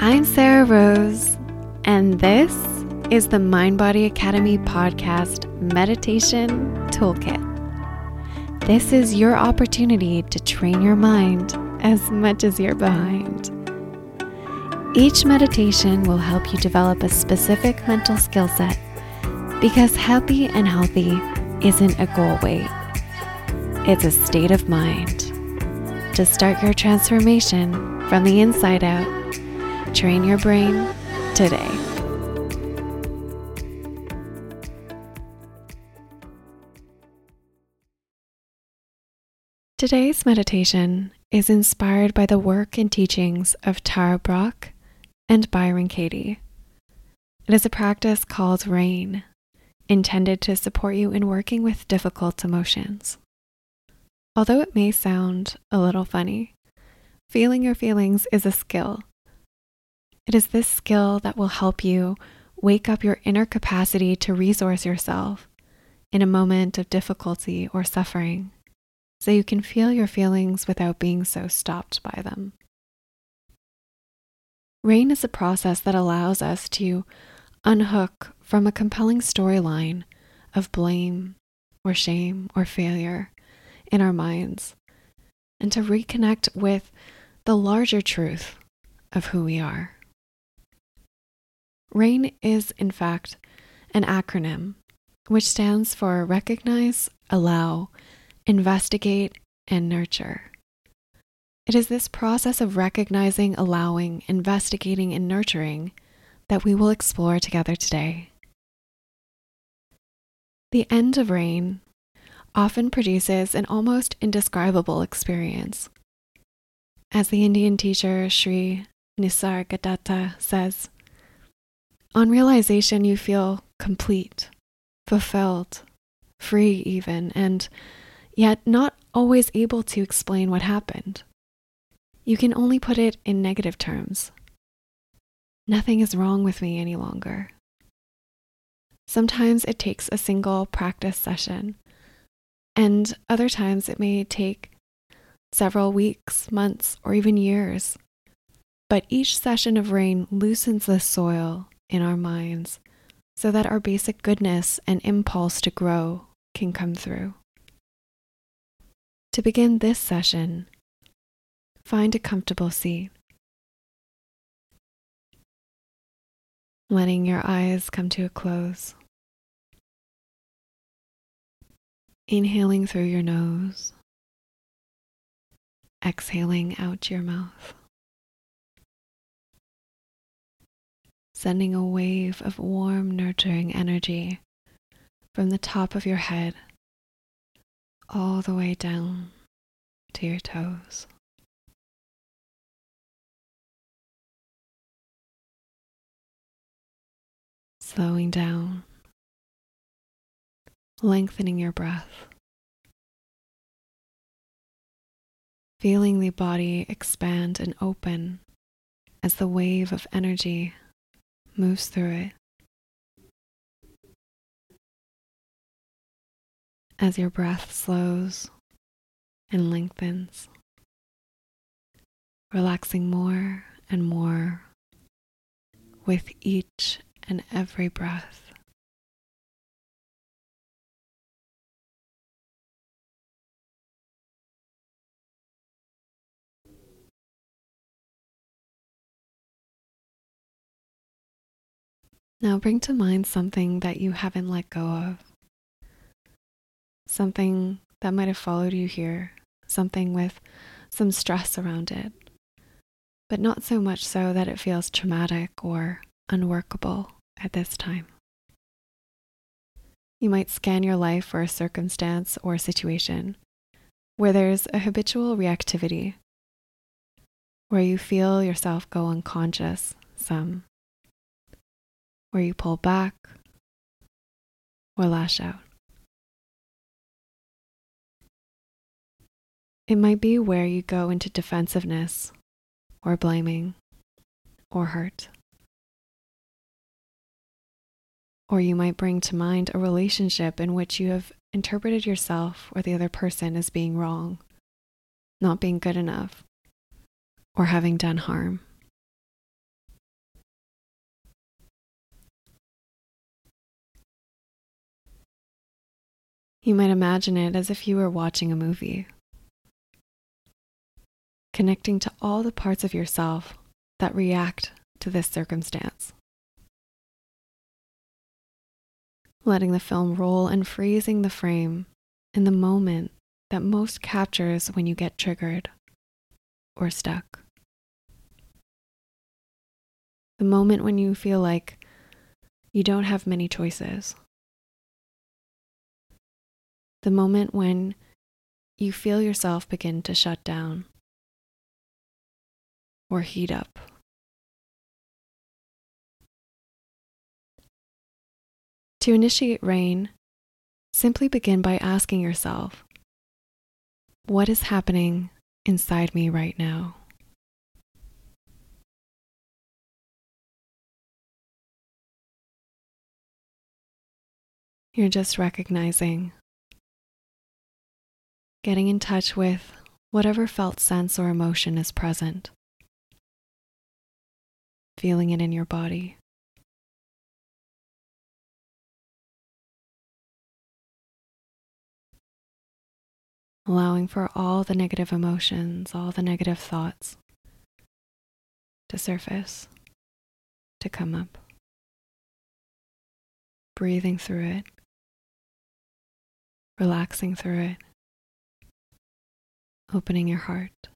I'm Sarah Rose, and this is the Mind Body Academy podcast meditation toolkit. This is your opportunity to train your mind as much as your behind. Each meditation will help you develop a specific mental skill set because happy and healthy isn't a goal weight, it's a state of mind. To start your transformation from the inside out, train your brain today. Today's meditation is inspired by the work and teachings of Tara Brach and Byron Katie. It is a practice called RAIN, intended to support you in working with difficult emotions. Although it may sound a little funny, feeling your feelings is a skill. It is this skill that will help you wake up your inner capacity to resource yourself in a moment of difficulty or suffering so you can feel your feelings without being so stopped by them. Rain is a process that allows us to unhook from a compelling storyline of blame or shame or failure in our minds and to reconnect with the larger truth of who we are. RAIN is, in fact, an acronym which stands for Recognize, Allow, Investigate, and Nurture. It is this process of recognizing, allowing, investigating, and nurturing that we will explore together today. The end of rain often produces an almost indescribable experience. As the Indian teacher Sri Nisargadatta says, on realization, you feel complete, fulfilled, free, even, and yet not always able to explain what happened. You can only put it in negative terms. Nothing is wrong with me any longer. Sometimes it takes a single practice session, and other times it may take several weeks, months, or even years. But each session of rain loosens the soil in our minds so that our basic goodness and impulse to grow can come through. To begin this session, find a comfortable seat. Letting your eyes come to a close. Inhaling through your nose, exhaling out your mouth. Sending a wave of warm, nurturing energy from the top of your head all the way down to your toes. Slowing down lengthening your breath, feeling the body expand and open as the wave of energy moves through it. As your breath slows and lengthens, relaxing more and more with each and every breath. Now bring to mind something that you haven't let go of. Something that might have followed you here, something with some stress around it, but not so much so that it feels traumatic or unworkable at this time. You might scan your life for a circumstance or situation where there's a habitual reactivity, where you feel yourself go unconscious some where you pull back or lash out. It might be where you go into defensiveness or blaming or hurt. Or you might bring to mind a relationship in which you have interpreted yourself or the other person as being wrong, not being good enough, or having done harm. You might imagine it as if you were watching a movie, connecting to all the parts of yourself that react to this circumstance. Letting the film roll and freezing the frame in the moment that most captures when you get triggered or stuck. The moment when you feel like you don't have many choices. The moment when you feel yourself begin to shut down or heat up. To initiate rain, simply begin by asking yourself, What is happening inside me right now? You're just recognizing, getting in touch with whatever felt sense or emotion is present, feeling it in your body. allowing for all the negative emotions, all the negative thoughts to surface, to come up. Breathing through it, relaxing through it, opening your heart,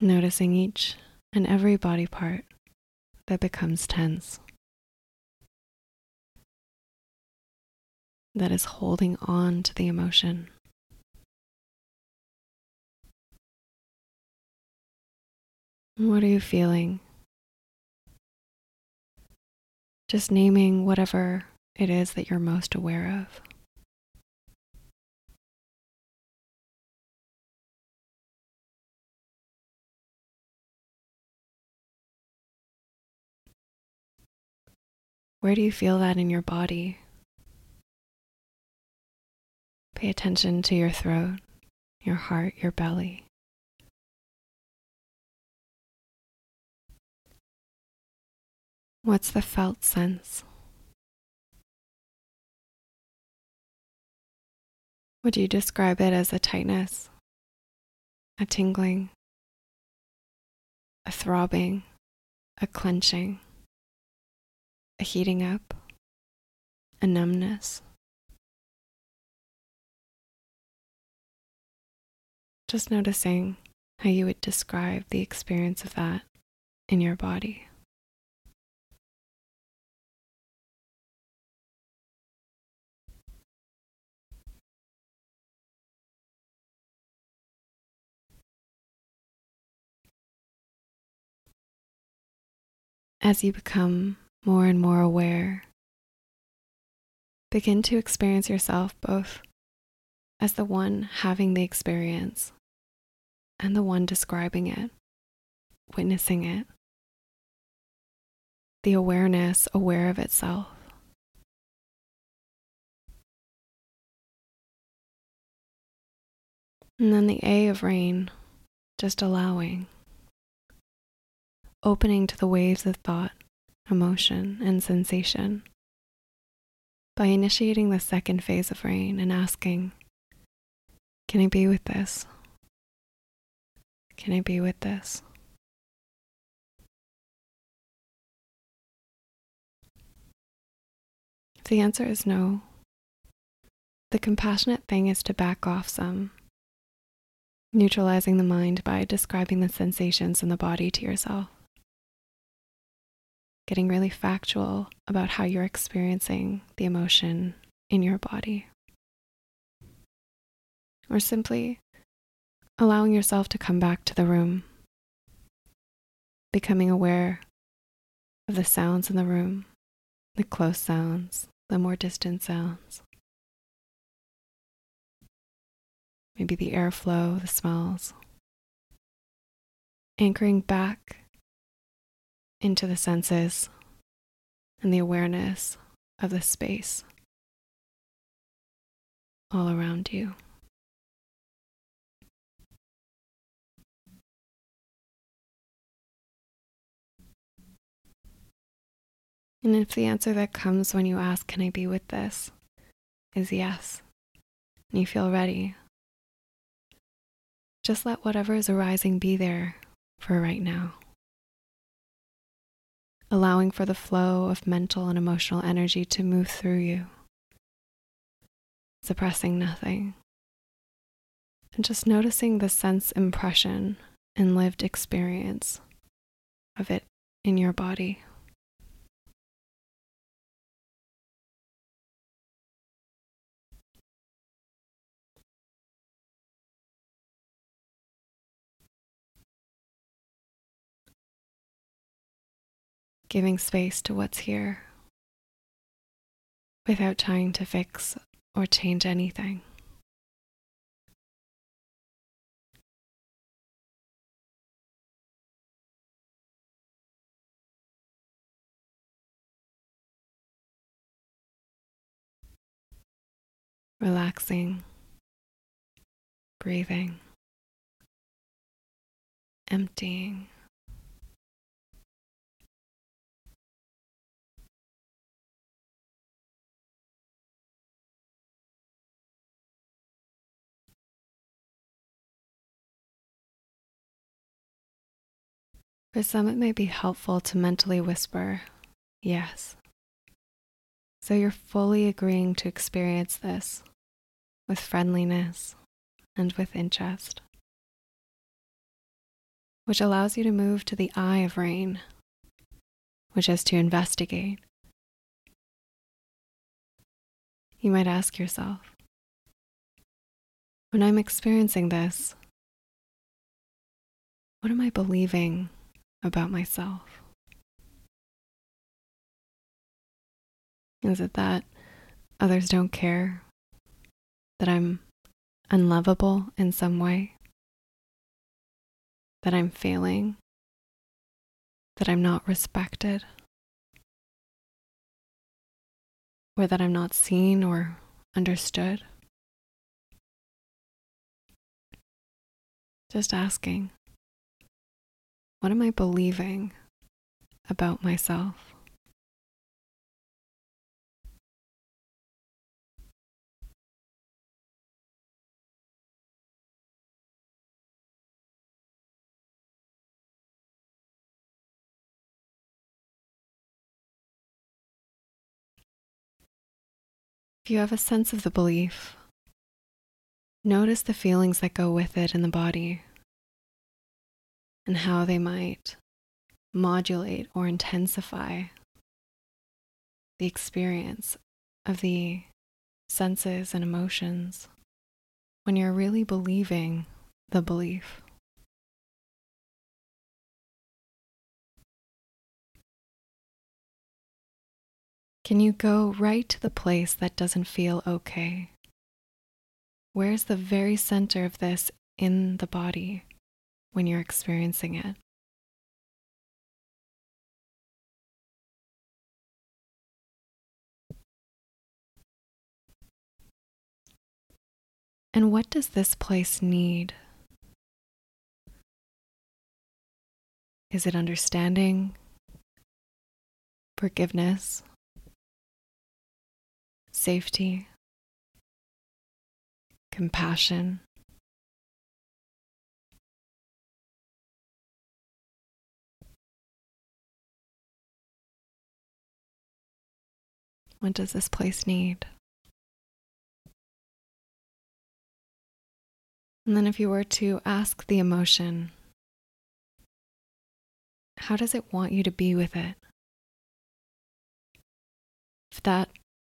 noticing each and every body part that becomes tense. that is holding on to the emotion. What are you feeling? Just naming whatever it is that you're most aware of. Where do you feel that in your body? Pay attention to your throat, your heart, your belly. What's the felt sense? Would you describe it as a tightness, a tingling, a throbbing, a clenching, a heating up, a numbness? Just noticing how you would describe the experience of that in your body. As you become more and more aware, begin to experience yourself both as the one having the experience and the one describing it, witnessing it. The awareness aware of itself. And then the A of rain, just allowing, opening to the waves of thought, emotion, and sensation. By initiating the second phase of rain and asking, Can I be with this? Can I be with this? If the answer is no, the compassionate thing is to back off some, neutralizing the mind by describing the sensations in the body to yourself. Getting really factual about how you're experiencing the emotion in your body. Or simply allowing yourself to come back to the room, becoming aware of the sounds in the room, the close sounds, the more distant sounds. Maybe the airflow, the smells. Anchoring back into the senses and the awareness of the space all around you. And if the answer that comes when you ask, Can I be with this? is yes, and you feel ready, just let whatever is arising be there for right now. Allowing for the flow of mental and emotional energy to move through you, suppressing nothing, and just noticing the sense impression and lived experience of it in your body. Giving space to what's here without trying to fix or change anything. relaxing, breathing, emptying. For some, it may be helpful to mentally whisper, yes. So you're fully agreeing to experience this with friendliness and with interest, which allows you to move to the I of rain, which is to investigate. You might ask yourself, when I'm experiencing this, what am I believing about myself? Is it that others don't care that I'm unlovable in some way, that I'm failing, that I'm not respected, or that I'm not seen or understood. Just asking, what am I believing about myself? If you have a sense of the belief, notice the feelings that go with it in the body and how they might modulate or intensify the experience of the senses and emotions when you're really believing the belief. Can you go right to the place that doesn't feel okay? Where's the very center of this in the body when you're experiencing it? And what does this place need? Is it understanding? Forgiveness? safety, compassion. What does this place need? And then, if you were to ask the emotion, how does it want you to be with it? If that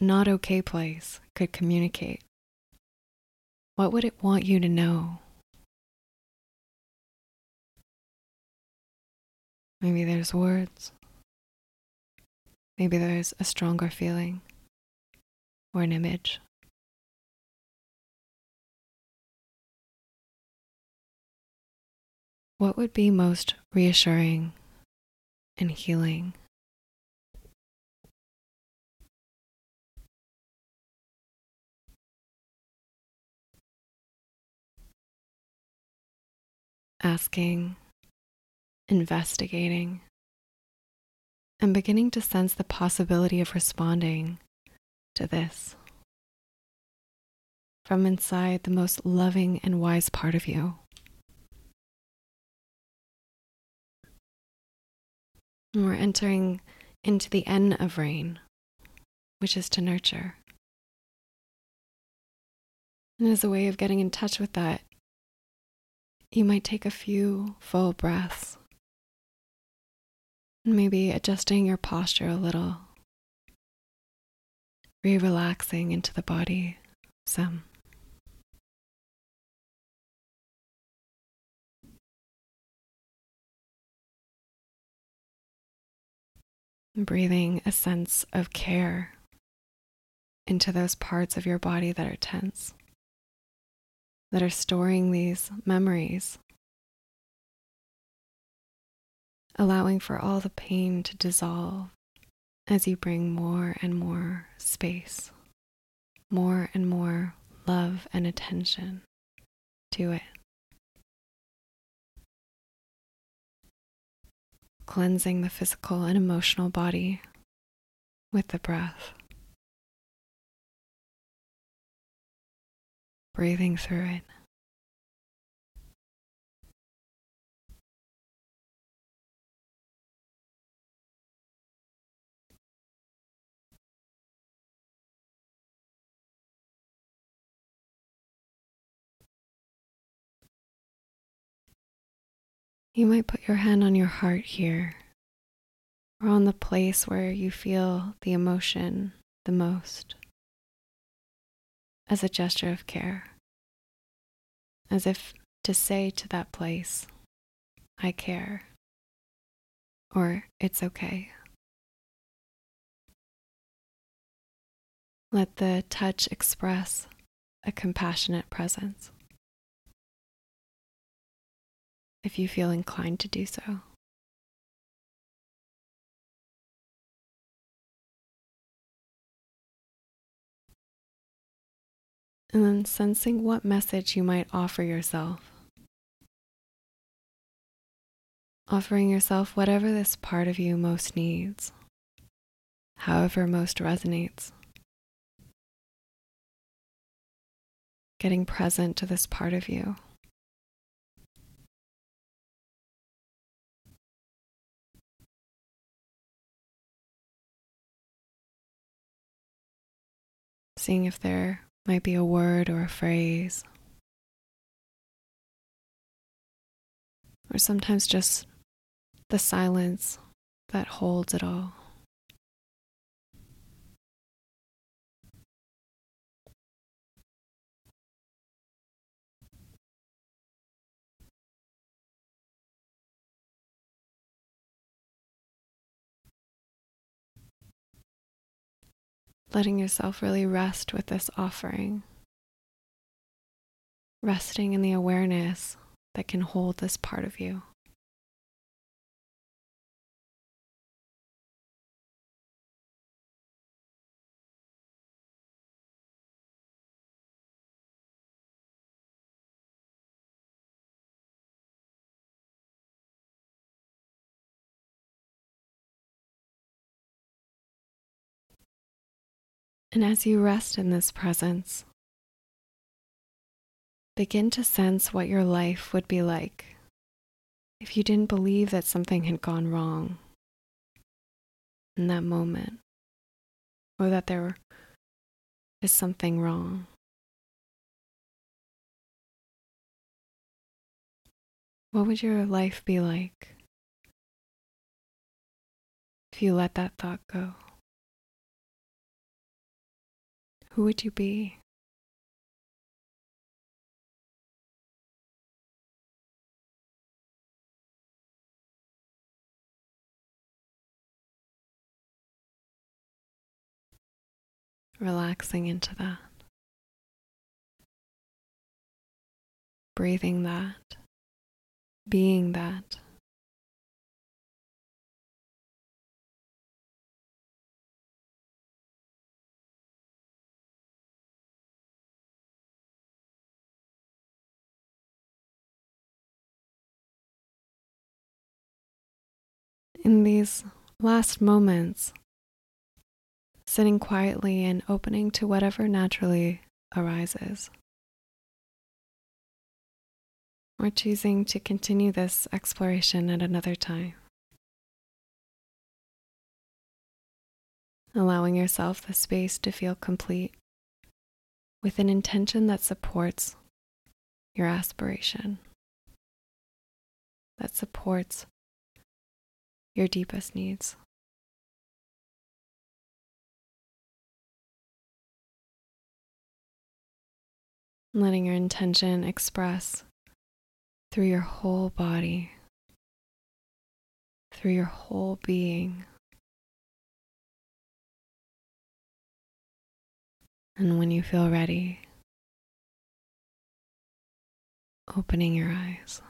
not okay place could communicate, what would it want you to know? Maybe there's words. Maybe there's a stronger feeling or an image. What would be most reassuring and healing? asking, investigating, and beginning to sense the possibility of responding to this from inside the most loving and wise part of you. And we're entering into the N of rain, which is to nurture. And as a way of getting in touch with that, you might take a few full breaths. Maybe adjusting your posture a little, re relaxing into the body some. breathing a sense of care into those parts of your body that are tense, that are storing these memories, allowing for all the pain to dissolve as you bring more and more space, more and more love and attention to it. cleansing the physical and emotional body with the breath. Breathing through it. You might put your hand on your heart here, or on the place where you feel the emotion the most, as a gesture of care, as if to say to that place, I care, or it's okay. Let the touch express a compassionate presence if you feel inclined to do so. And then sensing what message you might offer yourself. Offering yourself whatever this part of you most needs, however most resonates. Getting present to this part of you. Seeing if there might be a word or a phrase, or sometimes just the silence that holds it all. Letting yourself really rest with this offering. Resting in the awareness that can hold this part of you. And as you rest in this presence, begin to sense what your life would be like if you didn't believe that something had gone wrong in that moment or that there is something wrong. What would your life be like if you let that thought go? Who would you be? Relaxing into that. Breathing that. Being that. In these last moments, sitting quietly and opening to whatever naturally arises. Or choosing to continue this exploration at another time. Allowing yourself the space to feel complete with an intention that supports your aspiration, that supports your deepest needs. Letting your intention express through your whole body, through your whole being. And when you feel ready, opening your eyes.